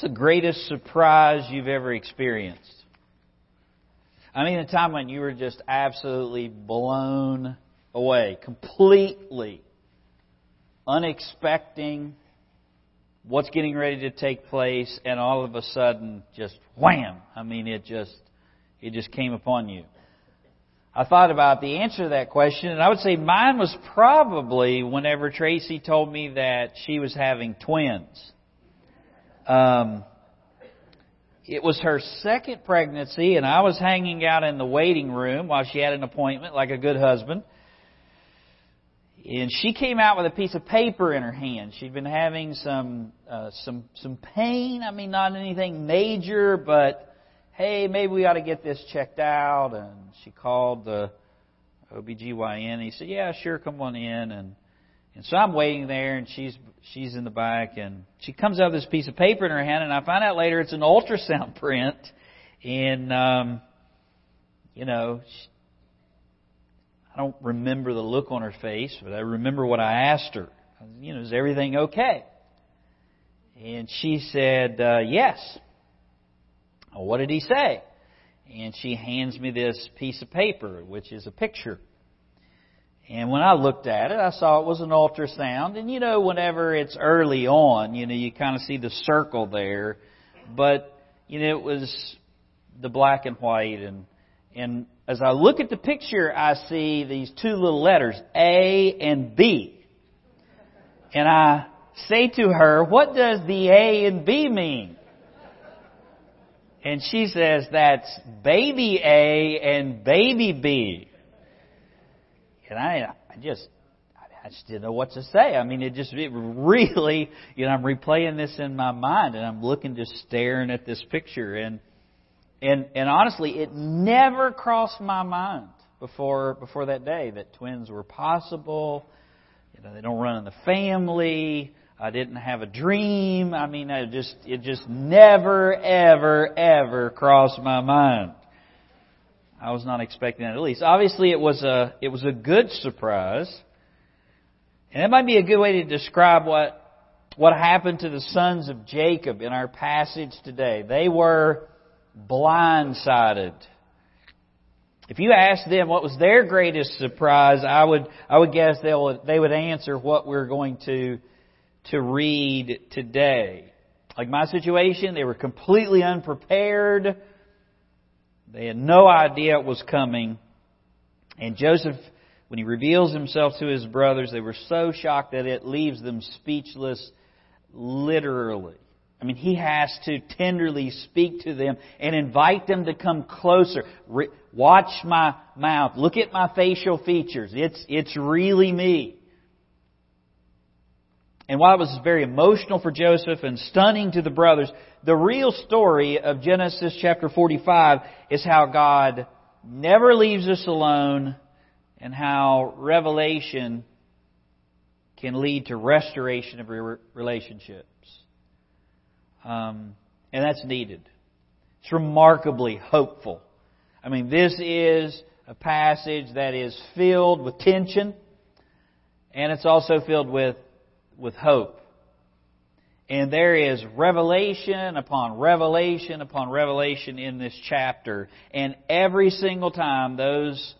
The greatest surprise you've ever experienced? I mean, a time when you were just absolutely blown away, completely unexpecting what's getting ready to take place, and all of a sudden, just wham! I mean, it just it just came upon you. I thought about the answer to that question, and I would say mine was probably whenever Tracy told me that she was having twins. Um, it was her second pregnancy, and I was hanging out in the waiting room while she had an appointment, like a good husband. And she came out with a piece of paper in her hand. She'd been having some uh, some some pain. I mean, not anything major, but hey, maybe we ought to get this checked out. And she called the OBGYN. He said, yeah, sure, come on in. And and so I'm waiting there, and she's she's in the back, and she comes out with this piece of paper in her hand, and I find out later it's an ultrasound print, and um, you know, she, I don't remember the look on her face, but I remember what I asked her. You know, is everything okay? And she said, uh, yes. Well, what did he say? And she hands me this piece of paper, which is a picture. And when I looked at it, I saw it was an ultrasound. And you know, whenever it's early on, you know, you kind of see the circle there. But, you know, it was the black and white. And, and as I look at the picture, I see these two little letters, A and B. And I say to her, what does the A and B mean? And she says, that's baby A and baby B. And I, I just, I just didn't know what to say. I mean, it just, it really, you know, I'm replaying this in my mind and I'm looking, just staring at this picture. And, and, and honestly, it never crossed my mind before, before that day that twins were possible. You know, they don't run in the family. I didn't have a dream. I mean, I just, it just never, ever, ever crossed my mind. I was not expecting that at least. Obviously, it was a it was a good surprise, and that might be a good way to describe what what happened to the sons of Jacob in our passage today. They were blindsided. If you ask them what was their greatest surprise, I would I would guess they would they would answer what we're going to to read today. Like my situation, they were completely unprepared they had no idea it was coming. And Joseph, when he reveals himself to his brothers, they were so shocked that it leaves them speechless, literally. I mean, he has to tenderly speak to them and invite them to come closer. watch my mouth. Look at my facial features. It's, it's really me. And while it was very emotional for Joseph and stunning to the brothers, the real story of Genesis chapter 45 is how God never leaves us alone and how revelation can lead to restoration of relationships. Um, and that's needed. It's remarkably hopeful. I mean, this is a passage that is filled with tension, and it's also filled with with hope. And there is revelation upon revelation upon revelation in this chapter. And every single time those,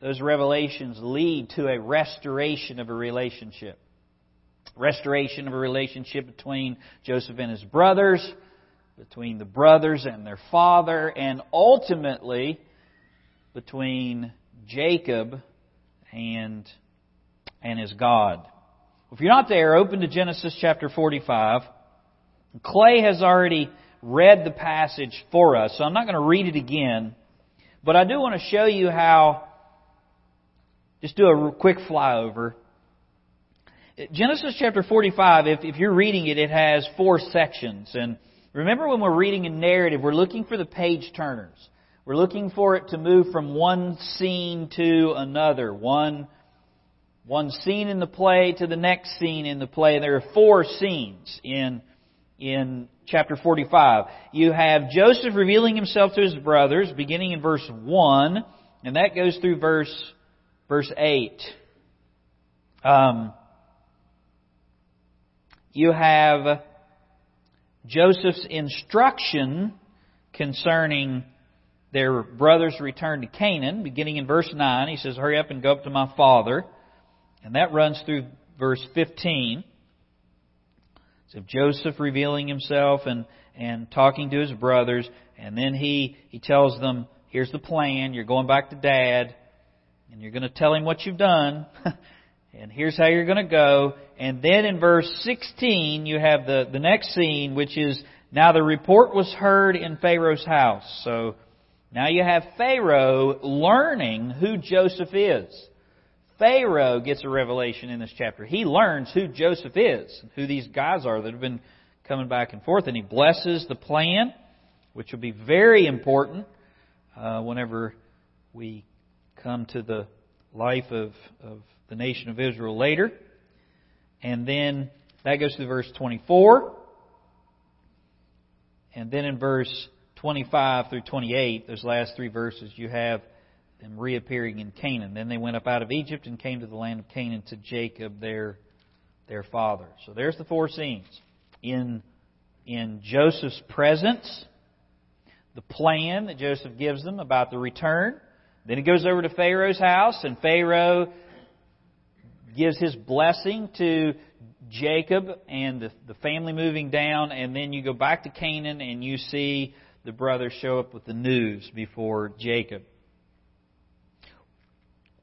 those revelations lead to a restoration of a relationship. Restoration of a relationship between Joseph and his brothers, between the brothers and their father, and ultimately between Jacob and, and his God. If you're not there, open to Genesis chapter 45. Clay has already read the passage for us, so I'm not going to read it again. But I do want to show you how, just do a quick flyover. Genesis chapter 45, if, if you're reading it, it has four sections. And remember when we're reading a narrative, we're looking for the page turners. We're looking for it to move from one scene to another, one one scene in the play to the next scene in the play. There are four scenes in, in chapter 45. You have Joseph revealing himself to his brothers, beginning in verse 1, and that goes through verse, verse 8. Um, you have Joseph's instruction concerning their brother's return to Canaan, beginning in verse 9. He says, Hurry up and go up to my father. And that runs through verse 15. So Joseph revealing himself and, and talking to his brothers, and then he, he tells them, Here's the plan. You're going back to dad, and you're going to tell him what you've done. and here's how you're going to go. And then in verse 16, you have the, the next scene, which is, Now the report was heard in Pharaoh's house. So now you have Pharaoh learning who Joseph is. Pharaoh gets a revelation in this chapter. He learns who Joseph is, who these guys are that have been coming back and forth, and he blesses the plan, which will be very important uh, whenever we come to the life of, of the nation of Israel later. And then that goes to verse 24. And then in verse 25 through 28, those last three verses, you have them reappearing in Canaan. Then they went up out of Egypt and came to the land of Canaan to Jacob, their, their father. So there's the four scenes. In, in Joseph's presence, the plan that Joseph gives them about the return. Then he goes over to Pharaoh's house, and Pharaoh gives his blessing to Jacob and the, the family moving down, and then you go back to Canaan and you see the brothers show up with the news before Jacob.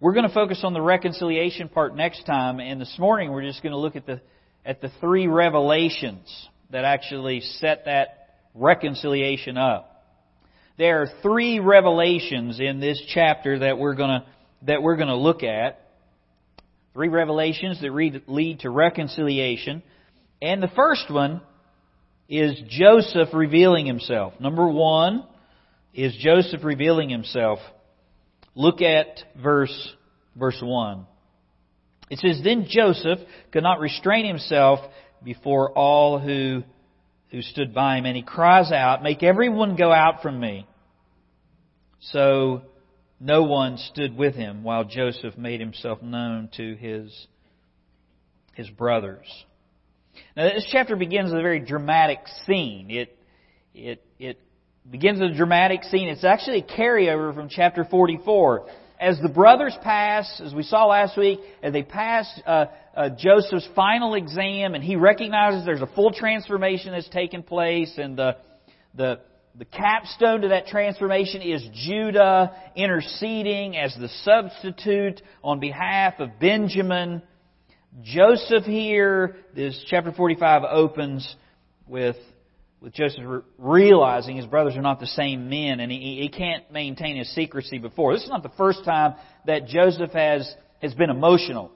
We're going to focus on the reconciliation part next time, and this morning we're just going to look at the at the three revelations that actually set that reconciliation up. There are three revelations in this chapter that we're going to that we're going to look at. Three revelations that lead to reconciliation. And the first one is Joseph revealing himself. Number one is Joseph revealing himself. Look at verse, verse 1. It says, Then Joseph could not restrain himself before all who, who stood by him, and he cries out, Make everyone go out from me. So no one stood with him while Joseph made himself known to his, his brothers. Now this chapter begins with a very dramatic scene. It, it, it begins with a dramatic scene. It's actually a carryover from chapter 44. As the brothers pass, as we saw last week, as they pass uh, uh, Joseph's final exam, and he recognizes there's a full transformation that's taken place, and the the the capstone to that transformation is Judah interceding as the substitute on behalf of Benjamin. Joseph here, this chapter 45 opens with with Joseph realizing his brothers are not the same men and he, he can't maintain his secrecy before. This is not the first time that Joseph has, has been emotional.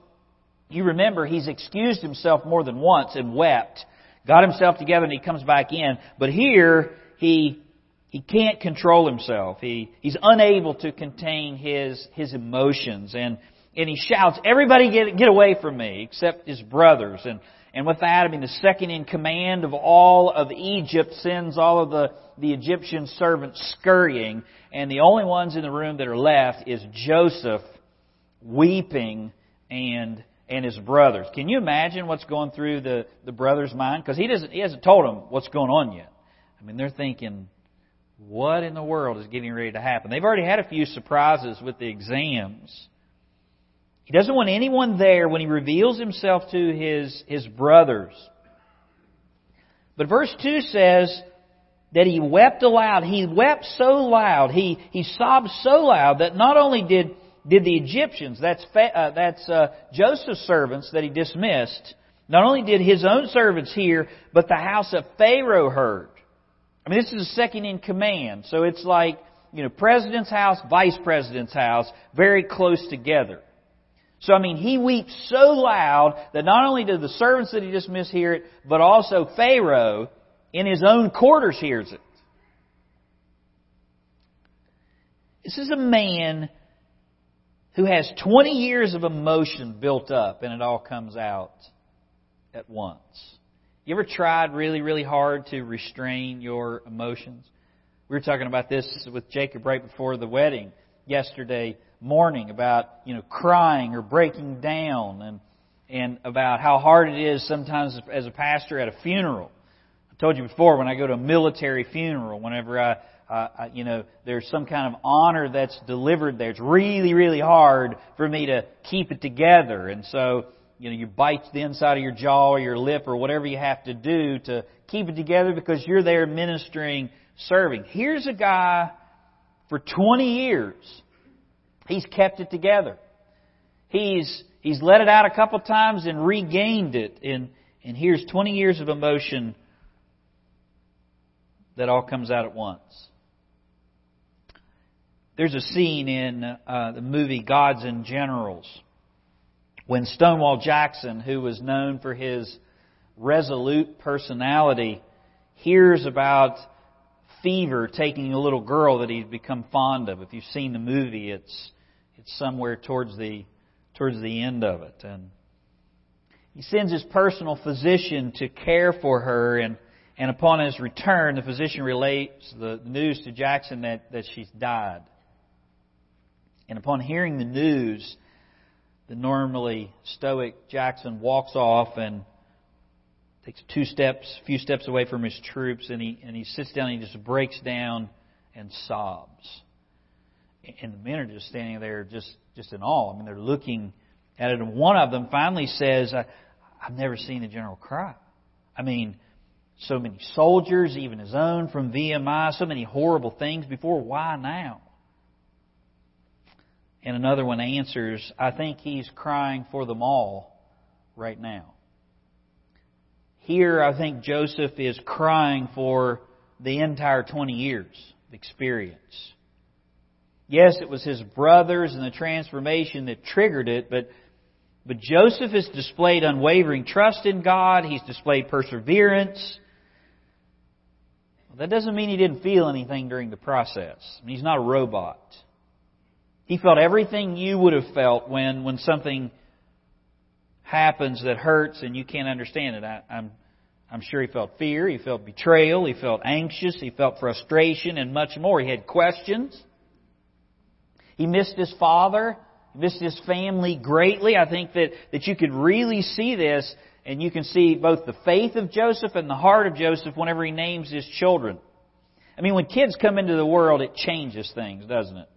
You remember he's excused himself more than once and wept, got himself together and he comes back in. But here he, he can't control himself. He, he's unable to contain his, his emotions and, and he shouts, everybody get, get away from me except his brothers. And and with that, I mean the second in command of all of Egypt sends all of the, the Egyptian servants scurrying, and the only ones in the room that are left is Joseph weeping and and his brothers. Can you imagine what's going through the, the brothers' mind? Because he doesn't he hasn't told them what's going on yet. I mean they're thinking, what in the world is getting ready to happen? They've already had a few surprises with the exams. He doesn't want anyone there when he reveals himself to his, his brothers. But verse 2 says that he wept aloud. He wept so loud, he, he sobbed so loud that not only did, did the Egyptians, that's, uh, that's uh, Joseph's servants that he dismissed, not only did his own servants hear, but the house of Pharaoh heard. I mean, this is a second in command, so it's like, you know, president's house, vice president's house, very close together. So, I mean, he weeps so loud that not only do the servants that he dismissed hear it, but also Pharaoh in his own quarters hears it. This is a man who has 20 years of emotion built up and it all comes out at once. You ever tried really, really hard to restrain your emotions? We were talking about this with Jacob right before the wedding yesterday morning about, you know, crying or breaking down and, and about how hard it is sometimes as a pastor at a funeral I told you before when I go to a military funeral, whenever I, uh, I, you know, there's some kind of honor that's delivered there. It's really, really hard for me to keep it together, and so you know, you bite the inside of your jaw or your lip or whatever you have to do to keep it together because you're there ministering, serving. Here's a guy for 20 years. He's kept it together. He's, he's let it out a couple times and regained it. And, and here's 20 years of emotion that all comes out at once. There's a scene in uh, the movie Gods and Generals when Stonewall Jackson, who was known for his resolute personality, hears about fever taking a little girl that he's become fond of. If you've seen the movie, it's it's somewhere towards the towards the end of it. And he sends his personal physician to care for her and and upon his return the physician relates the news to Jackson that, that she's died. And upon hearing the news, the normally stoic Jackson walks off and takes two steps, a few steps away from his troops, and he and he sits down and he just breaks down and sobs. And the men are just standing there, just just in awe. I mean, they're looking at it, and one of them finally says, "I've never seen a general cry." I mean, so many soldiers, even his own from VMI, so many horrible things before. Why now? And another one answers, I think he's crying for them all right now. Here, I think Joseph is crying for the entire 20 years of experience. Yes, it was his brothers and the transformation that triggered it, but, but Joseph has displayed unwavering trust in God. He's displayed perseverance. Well, that doesn't mean he didn't feel anything during the process. I mean, he's not a robot. He felt everything you would have felt when, when something happens that hurts and you can't understand it. I, I'm, I'm sure he felt fear, he felt betrayal, he felt anxious, he felt frustration, and much more. He had questions. He missed his father, he missed his family greatly. I think that, that you could really see this, and you can see both the faith of Joseph and the heart of Joseph whenever he names his children. I mean, when kids come into the world, it changes things, doesn't it?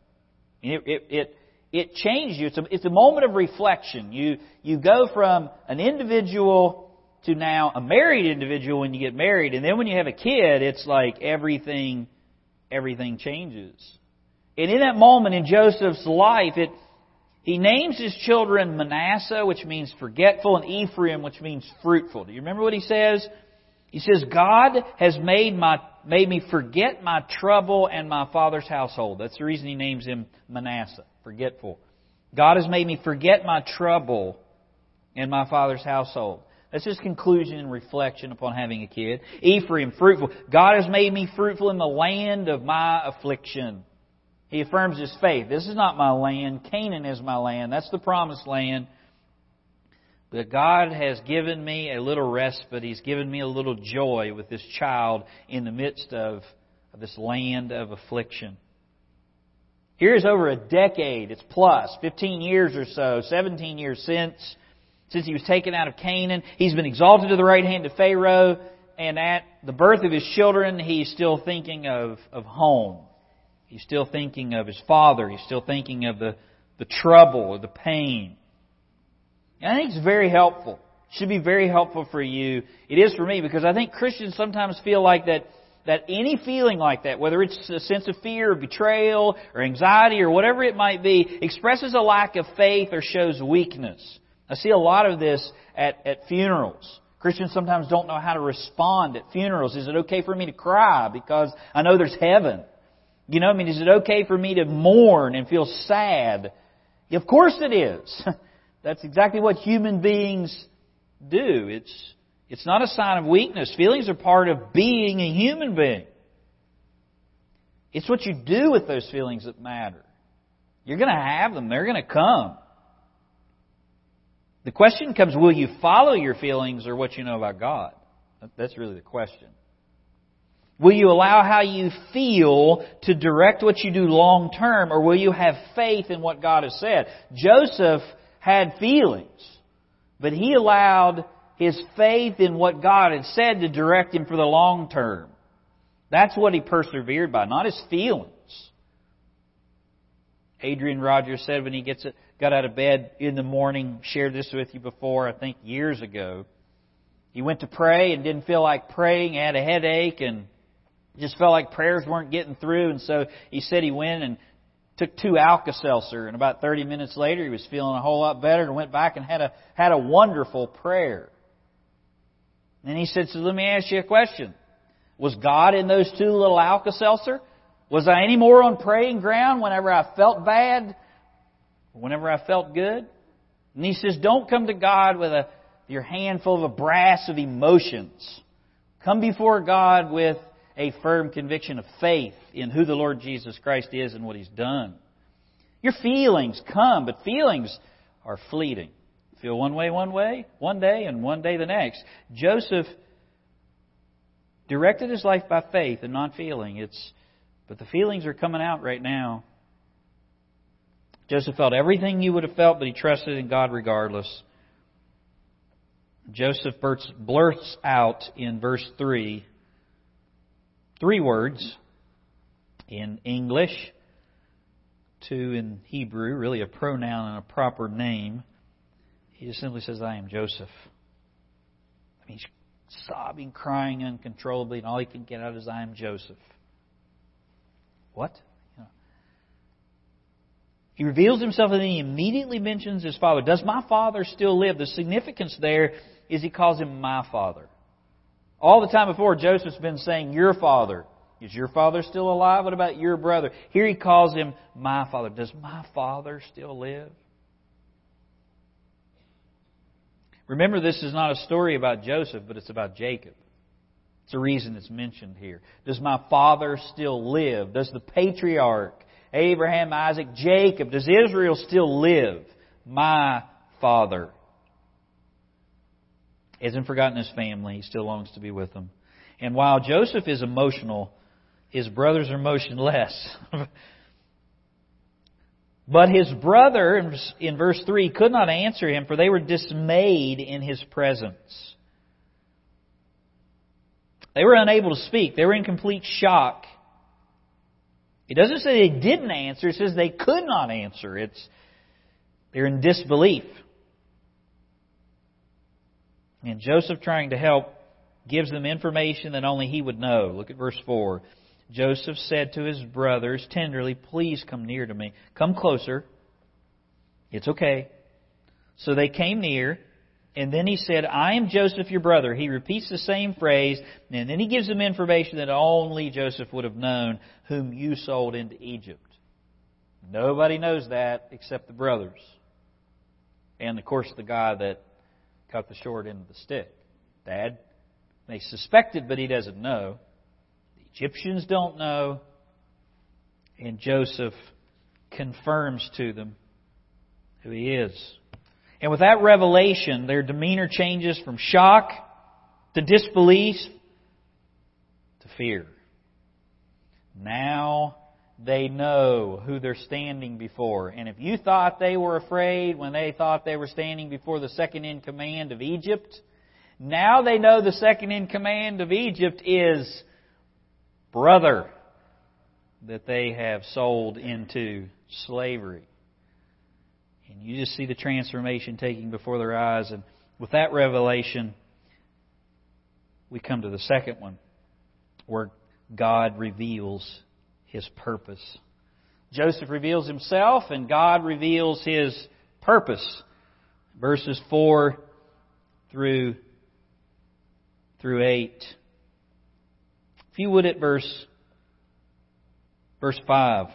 It, it, it, it changes you. It's a, it's a moment of reflection. You, you go from an individual to now a married individual when you get married, and then when you have a kid, it's like everything, everything changes. And in that moment in Joseph's life, it, he names his children Manasseh, which means forgetful, and Ephraim, which means fruitful. Do you remember what he says? He says, God has made my made me forget my trouble and my father's household. That's the reason he names him Manasseh, forgetful. God has made me forget my trouble and my father's household. That's his conclusion and reflection upon having a kid. Ephraim, fruitful. God has made me fruitful in the land of my affliction. He affirms his faith. This is not my land. Canaan is my land. That's the promised land. But God has given me a little respite. He's given me a little joy with this child in the midst of, this land of affliction. Here's over a decade, it's plus, 15 years or so, 17 years since, since he was taken out of Canaan. He's been exalted to the right hand of Pharaoh, and at the birth of his children, he's still thinking of, of home. He's still thinking of his father. He's still thinking of the, the trouble or the pain. And I think it's very helpful. Should be very helpful for you. It is for me because I think Christians sometimes feel like that that any feeling like that, whether it's a sense of fear or betrayal or anxiety or whatever it might be, expresses a lack of faith or shows weakness. I see a lot of this at, at funerals. Christians sometimes don't know how to respond at funerals. Is it okay for me to cry because I know there's heaven? You know, I mean, is it okay for me to mourn and feel sad? Of course it is. That's exactly what human beings do. It's, it's not a sign of weakness. Feelings are part of being a human being. It's what you do with those feelings that matter. You're going to have them. They're going to come. The question comes, will you follow your feelings or what you know about God? That's really the question. Will you allow how you feel to direct what you do long term, or will you have faith in what God has said? Joseph had feelings, but he allowed his faith in what God had said to direct him for the long term. That's what he persevered by, not his feelings. Adrian Rogers said when he gets it, got out of bed in the morning, shared this with you before, I think years ago. He went to pray and didn't feel like praying, had a headache and just felt like prayers weren't getting through and so he said he went and took two Alka-Seltzer and about 30 minutes later he was feeling a whole lot better and went back and had a had a wonderful prayer. And he said, so let me ask you a question. Was God in those two little Alka-Seltzer? Was I any more on praying ground whenever I felt bad? Whenever I felt good? And he says, don't come to God with a, your handful of a brass of emotions. Come before God with a firm conviction of faith in who the Lord Jesus Christ is and what He's done. Your feelings come, but feelings are fleeting. Feel one way one way, one day, and one day the next. Joseph directed his life by faith and not feeling. It's, but the feelings are coming out right now. Joseph felt everything you would have felt, but he trusted in God regardless. Joseph blurts out in verse 3 three words in English, two in Hebrew, really a pronoun and a proper name. He just simply says, I am Joseph. I mean, he's sobbing, crying uncontrollably, and all he can get out is, I am Joseph. What? He reveals himself and then he immediately mentions his father. Does my father still live? The significance there is he calls him my father. All the time before, Joseph's been saying, Your father. Is your father still alive? What about your brother? Here he calls him my father. Does my father still live? Remember, this is not a story about Joseph, but it's about Jacob. It's the reason it's mentioned here. Does my father still live? Does the patriarch, Abraham, Isaac, Jacob, does Israel still live? My father hasn't forgotten his family. He still longs to be with them. And while Joseph is emotional, his brothers are motionless. but his brother, in verse 3, could not answer him, for they were dismayed in his presence. They were unable to speak. They were in complete shock. It doesn't say they didn't answer, it says they could not answer. It's they're in disbelief. And Joseph, trying to help, gives them information that only he would know. Look at verse 4. Joseph said to his brothers tenderly, Please come near to me. Come closer. It's okay. So they came near, and then he said, I am Joseph, your brother. He repeats the same phrase, and then he gives them information that only Joseph would have known, whom you sold into Egypt. Nobody knows that except the brothers. And, of course, the guy that cut the short end of the stick. Dad, they suspected, but he doesn't know. The Egyptians don't know. And Joseph confirms to them who he is. And with that revelation, their demeanor changes from shock to disbelief to fear. Now they know who they're standing before. And if you thought they were afraid when they thought they were standing before the second in command of Egypt, now they know the second in command of Egypt is brother that they have sold into slavery. And you just see the transformation taking before their eyes. And with that revelation, we come to the second one, where God reveals his purpose. Joseph reveals himself and God reveals his purpose. Verses 4 through through 8. If you would at verse verse 5.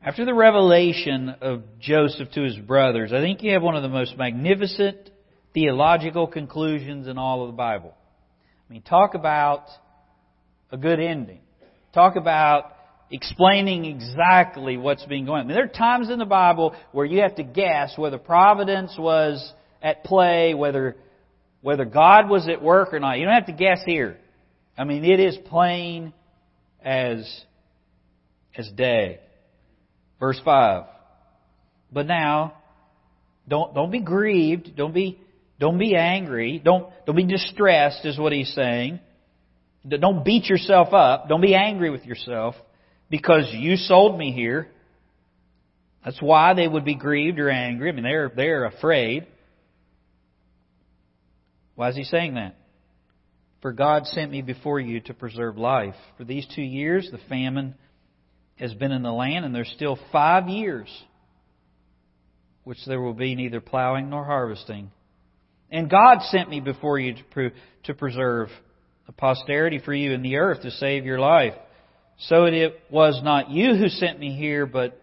After the revelation of Joseph to his brothers, I think you have one of the most magnificent theological conclusions in all of the Bible. I mean, talk about a good ending. Talk about explaining exactly what's being going on. I mean, there are times in the Bible where you have to guess whether providence was at play, whether whether God was at work or not. You don't have to guess here. I mean, it is plain as as day. Verse 5. But now, don't, don't be grieved. Don't be Don't be angry. Don't, don't be distressed, is what he's saying. Don't beat yourself up. Don't be angry with yourself because you sold me here. That's why they would be grieved or angry. I mean, they're, they're afraid. Why is he saying that? For God sent me before you to preserve life. For these two years, the famine has been in the land, and there's still five years which there will be neither plowing nor harvesting. And God sent me before you to, pre- to preserve a posterity for you in the earth to save your life. So it was not you who sent me here, but,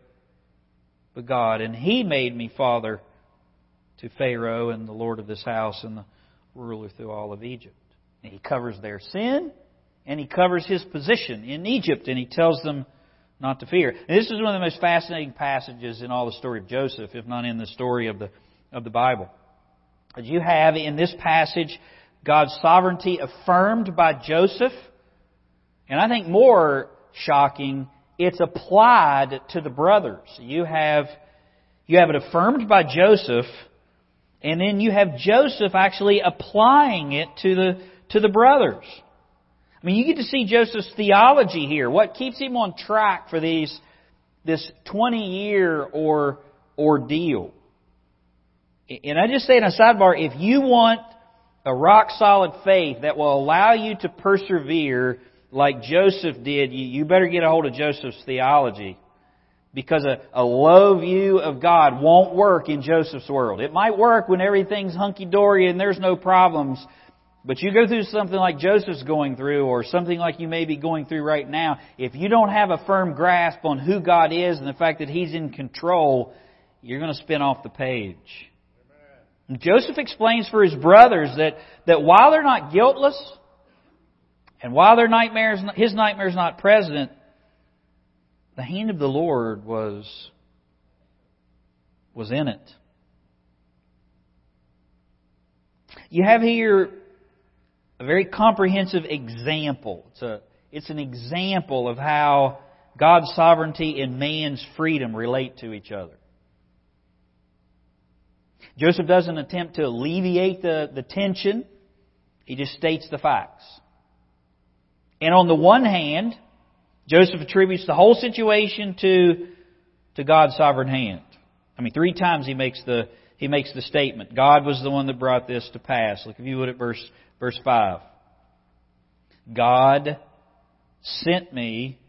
but God. And He made me father to Pharaoh and the Lord of this house and the ruler through all of Egypt. And he covers their sin and he covers his position in Egypt and he tells them not to fear. And this is one of the most fascinating passages in all the story of Joseph, if not in the story of the of the Bible. As you have in this passage God's sovereignty affirmed by Joseph, and I think more shocking, it's applied to the brothers. You have you have it affirmed by Joseph, and then you have Joseph actually applying it to the to the brothers. I mean, you get to see Joseph's theology here. What keeps him on track for these this 20 year or ordeal? And I just say in a sidebar, if you want a rock solid faith that will allow you to persevere like Joseph did, you, better get a hold of Joseph's theology. Because a, a low view of God won't work in Joseph's world. It might work when everything's hunky dory and there's no problems, but you go through something like Joseph's going through, or something like you may be going through right now, if you don't have a firm grasp on who God is and the fact that He's in control, you're going to spin off the page. Joseph explains for his brothers that, that while they're not guiltless, and while their nightmares, his nightmare's not present, the hand of the Lord was, was in it. You have here a very comprehensive example. It's, a, it's an example of how God's sovereignty and man's freedom relate to each other. Joseph doesn't attempt to alleviate the, the tension. He just states the facts. And on the one hand, Joseph attributes the whole situation to, to God's sovereign hand. I mean, three times he makes the, he makes the statement, God was the one that brought this to pass. Look, if you would at verse Verse 5. God sent me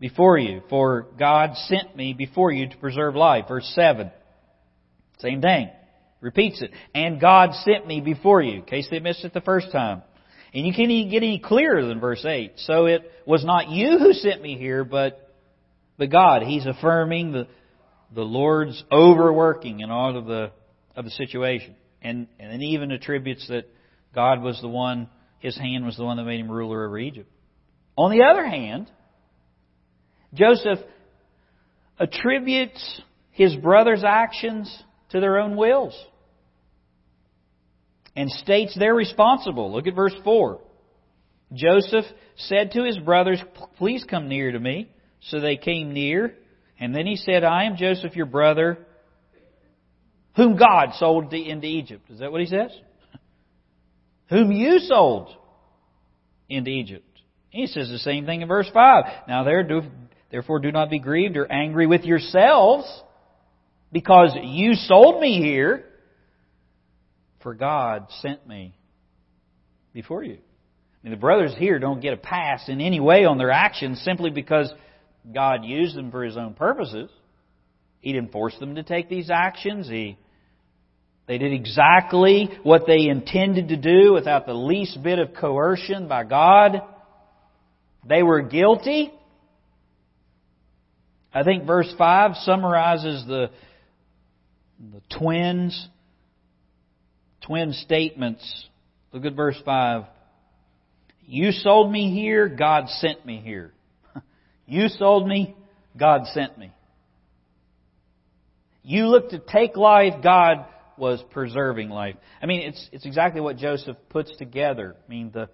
before you, for God sent me before you to preserve life. Verse 7. Same thing. Repeats it. And God sent me before you, in case they missed it the first time. And you can't even get any clearer than verse 8. So it was not you who sent me here, but, but God. He's affirming the, the Lord's overworking in all of the, of the situation. And, and even attributes that God was the one, his hand was the one that made him ruler over Egypt. On the other hand, Joseph attributes his brother's actions to their own wills and states they're responsible. Look at verse 4. Joseph said to his brothers, Please come near to me. So they came near. And then he said, I am Joseph, your brother, whom God sold into Egypt. Is that what he says? whom you sold into Egypt. He says the same thing in verse 5. Now therefore do not be grieved or angry with yourselves because you sold me here, for God sent me before you. I mean, the brothers here don't get a pass in any way on their actions simply because God used them for His own purposes. He didn't force them to take these actions. He they did exactly what they intended to do without the least bit of coercion by God. They were guilty. I think verse 5 summarizes the, the twins, twin statements. Look at verse 5. You sold me here, God sent me here. You sold me, God sent me. You looked to take life, God was preserving life. I mean, it's, it's exactly what Joseph puts together. I mean, the,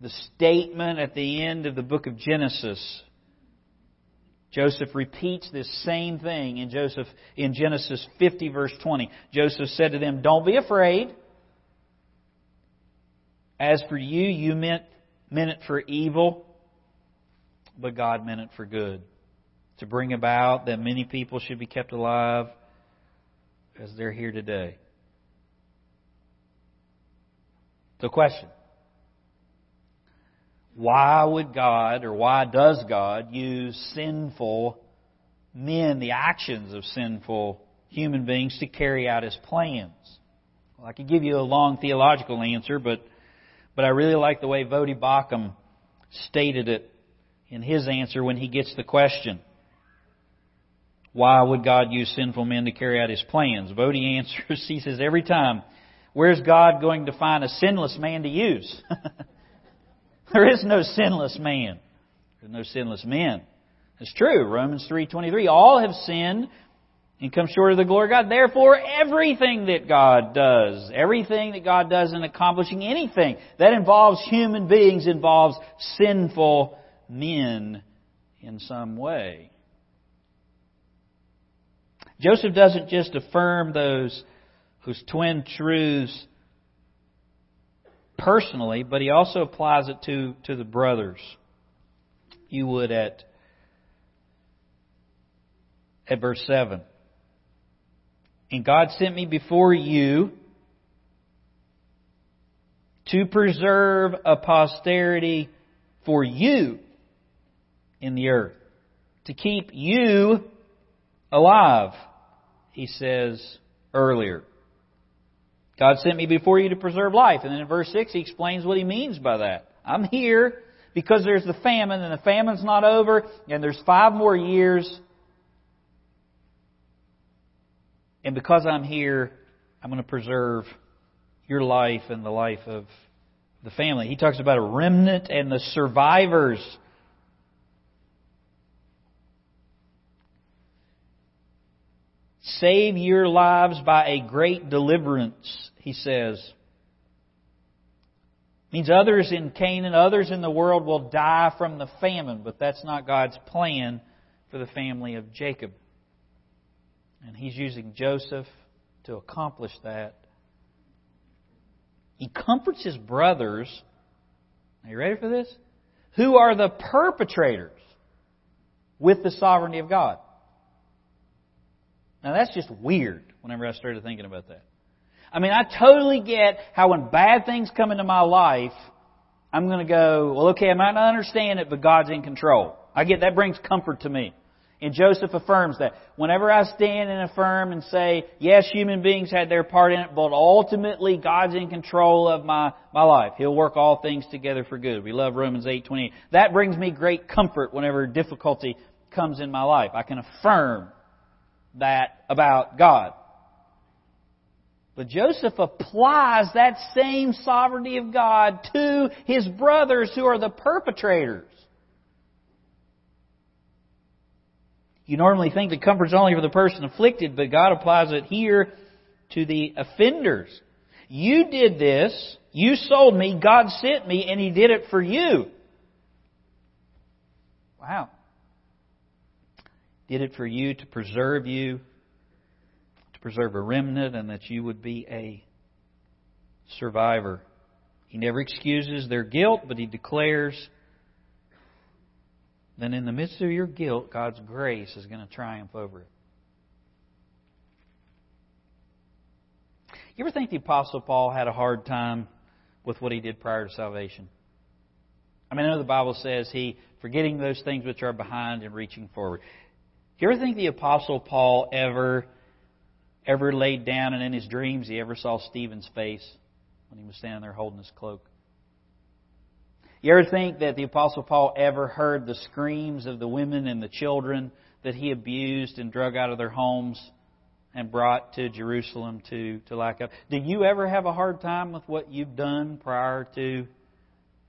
the statement at the end of the book of Genesis Joseph repeats this same thing in Joseph in Genesis 50 verse 20. Joseph said to them, "Don't be afraid. As for you, you meant meant it for evil, but God meant it for good, to bring about that many people should be kept alive as they're here today." So question. Why would God, or why does God, use sinful men, the actions of sinful human beings, to carry out His plans? Well, I could give you a long theological answer, but, but I really like the way Voddie Baucham stated it in his answer when he gets the question. Why would God use sinful men to carry out His plans? Voddie answers, he says, every time, where's God going to find a sinless man to use? There is no sinless man. There's no sinless men. It's true. Romans 3.23. All have sinned and come short of the glory of God. Therefore, everything that God does, everything that God does in accomplishing anything that involves human beings involves sinful men in some way. Joseph doesn't just affirm those whose twin truths personally, but he also applies it to, to the brothers. You would at, at verse 7. And God sent me before you to preserve a posterity for you in the earth, to keep you alive, he says earlier. God sent me before you to preserve life. And then in verse 6, he explains what he means by that. I'm here because there's the famine, and the famine's not over, and there's five more years. And because I'm here, I'm going to preserve your life and the life of the family. He talks about a remnant and the survivors Save your lives by a great deliverance, he says. It Means others in Canaan, others in the world will die from the famine, but that's not God's plan for the family of Jacob. And he's using Joseph to accomplish that. He comforts his brothers. Are you ready for this? Who are the perpetrators with the sovereignty of God. Now that's just weird whenever I started thinking about that. I mean, I totally get how when bad things come into my life, I'm going to go, well, okay, I might not understand it, but God's in control. I get that brings comfort to me. And Joseph affirms that. Whenever I stand and affirm and say, yes, human beings had their part in it, but ultimately God's in control of my, my life. He'll work all things together for good. We love Romans 8:28. That brings me great comfort whenever difficulty comes in my life. I can affirm that about God. But Joseph applies that same sovereignty of God to his brothers who are the perpetrators. You normally think the comfort's only for the person afflicted, but God applies it here to the offenders. You did this, you sold me, God sent me, and He did it for you. Wow did it for you to preserve you, to preserve a remnant, and that you would be a survivor. He never excuses their guilt, but he declares that in the midst of your guilt, God's grace is going to triumph over it. You ever think the Apostle Paul had a hard time with what he did prior to salvation? I mean, I know the Bible says he, forgetting those things which are behind and reaching forward. Do you ever think the Apostle Paul ever, ever laid down and in his dreams he ever saw Stephen's face when he was standing there holding his cloak? You ever think that the Apostle Paul ever heard the screams of the women and the children that he abused and drug out of their homes and brought to Jerusalem to, to lack up? Do you ever have a hard time with what you've done prior to,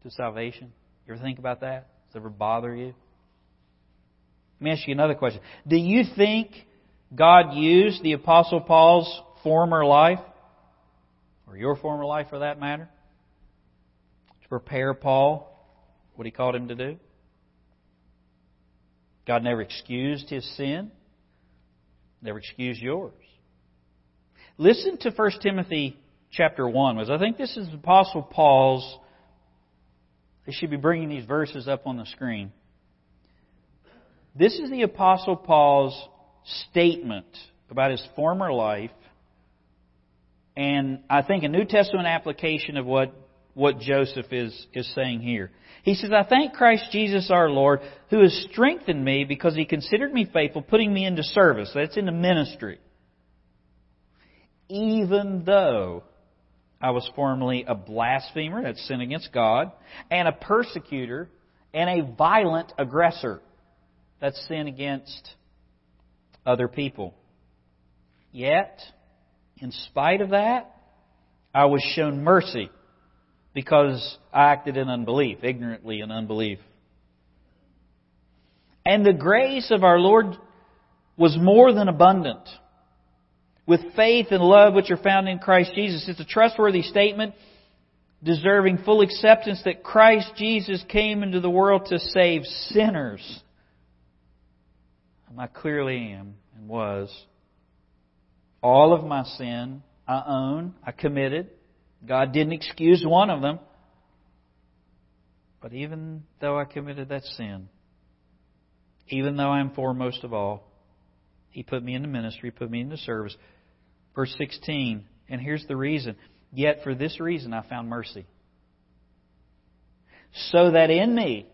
to salvation? You ever think about that? Does it ever bother you? Let me ask you another question. Do you think God used the Apostle Paul's former life, or your former life for that matter, to prepare Paul what he called him to do? God never excused his sin, never excused yours. Listen to 1 Timothy chapter 1, because I think this is Apostle Paul's. They should be bringing these verses up on the screen. This is the Apostle Paul's statement about his former life, and I think a New Testament application of what, what Joseph is, is saying here. He says, I thank Christ Jesus our Lord, who has strengthened me because he considered me faithful, putting me into service. That's into ministry. Even though I was formerly a blasphemer, that's sin against God, and a persecutor, and a violent aggressor. That's sin against other people. Yet, in spite of that, I was shown mercy because I acted in unbelief, ignorantly in unbelief. And the grace of our Lord was more than abundant. With faith and love which are found in Christ Jesus. It's a trustworthy statement deserving full acceptance that Christ Jesus came into the world to save sinners. I clearly am and was. All of my sin I own, I committed. God didn't excuse one of them. But even though I committed that sin, even though I'm foremost of all, He put me into ministry, put me into service. Verse 16, and here's the reason. Yet for this reason I found mercy. So that in me,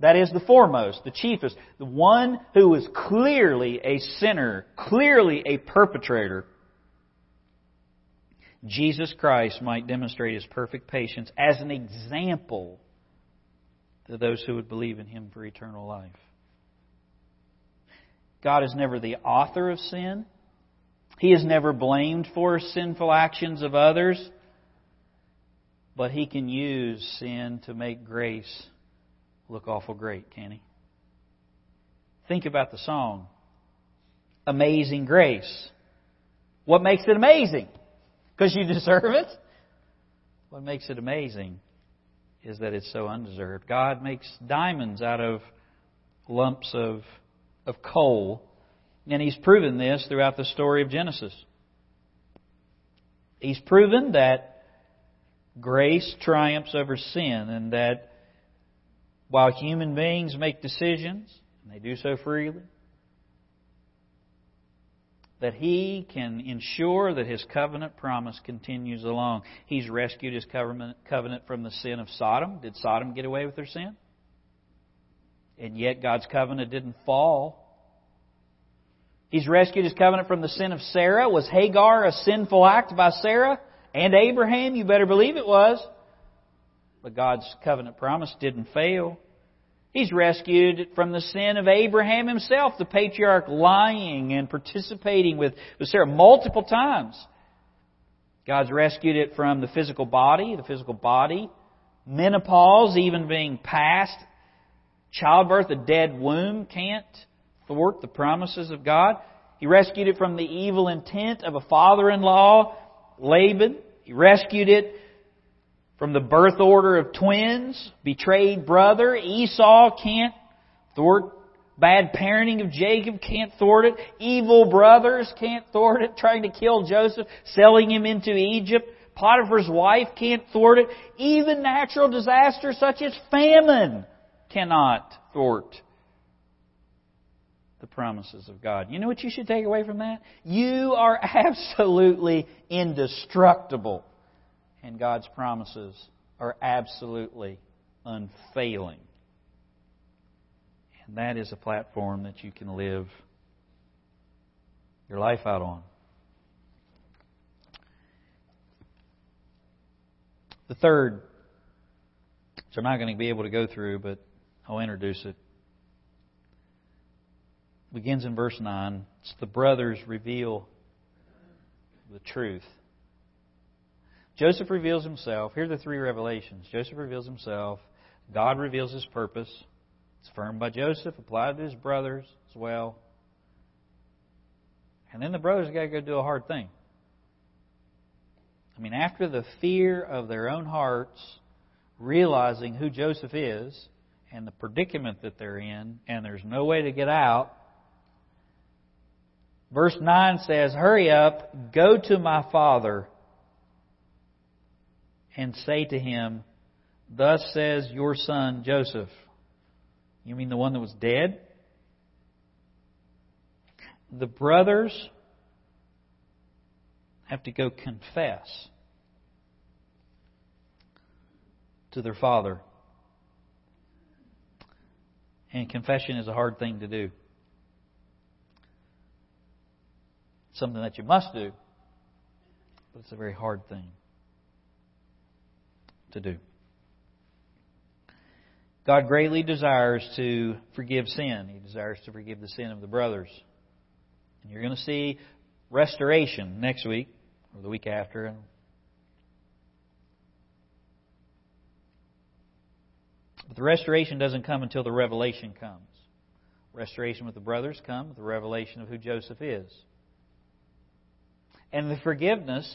that is the foremost, the chiefest, the one who is clearly a sinner, clearly a perpetrator, Jesus Christ might demonstrate his perfect patience as an example to those who would believe in him for eternal life. God is never the author of sin. He is never blamed for sinful actions of others. But he can use sin to make grace look awful great, can he? Think about the song Amazing Grace. What makes it amazing? Because you deserve it? What makes it amazing is that it's so undeserved. God makes diamonds out of lumps of, of coal, and He's proven this throughout the story of Genesis. He's proven that grace triumphs over sin, and that while human beings make decisions, and they do so freely, that he can ensure that his covenant promise continues along. He's rescued his covenant from the sin of Sodom. Did Sodom get away with their sin? And yet God's covenant didn't fall. He's rescued his covenant from the sin of Sarah. Was Hagar a sinful act by Sarah and Abraham? You better believe it was. But God's covenant promise didn't fail. He's rescued it from the sin of Abraham himself, the patriarch lying and participating with, with Sarah multiple times. God's rescued it from the physical body, the physical body, menopause even being past, childbirth, a dead womb can't thwart the promises of God. He rescued it from the evil intent of a father-in-law, Laban. He rescued it from the birth order of twins, betrayed brother, Esau can't thwart bad parenting of Jacob can't thwart it. Evil brothers can't thwart it. Trying to kill Joseph, selling him into Egypt. Potiphar's wife can't thwart it. Even natural disasters such as famine cannot thwart the promises of God. You know what you should take away from that? You are absolutely indestructible and God's promises are absolutely unfailing. And that is a platform that you can live your life out on. The third, which I'm not going to be able to go through, but I'll introduce it, begins in verse 9. It's the brothers reveal the truth. Joseph reveals himself. Here are the three revelations. Joseph reveals himself. God reveals his purpose. It's affirmed by Joseph, applied to his brothers as well. And then the brothers have got to go do a hard thing. I mean, after the fear of their own hearts, realizing who Joseph is and the predicament that they're in, and there's no way to get out. Verse 9 says, Hurry up, go to my father, and say to him, Thus says your son Joseph. You mean the one that was dead? The brothers have to go confess to their father. And confession is a hard thing to do. something that you must do, but it's a very hard thing to do. God greatly desires to forgive sin. He desires to forgive the sin of the brothers. And you're going to see restoration next week or the week after. But the restoration doesn't come until the revelation comes. Restoration with the brothers comes the revelation of who Joseph is. And the forgiveness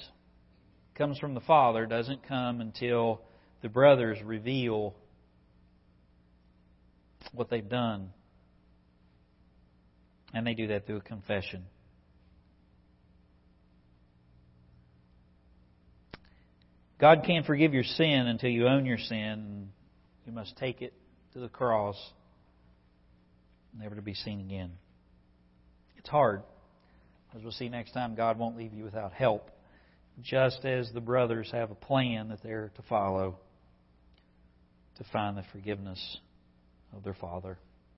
comes from the Father, doesn't come until the brothers reveal what they've done. And they do that through a confession. God can't forgive your sin until you own your sin. You must take it to the cross, never to be seen again. It's hard. As we'll see next time, God won't leave you without help, just as the brothers have a plan that they're to follow to find the forgiveness of their Father.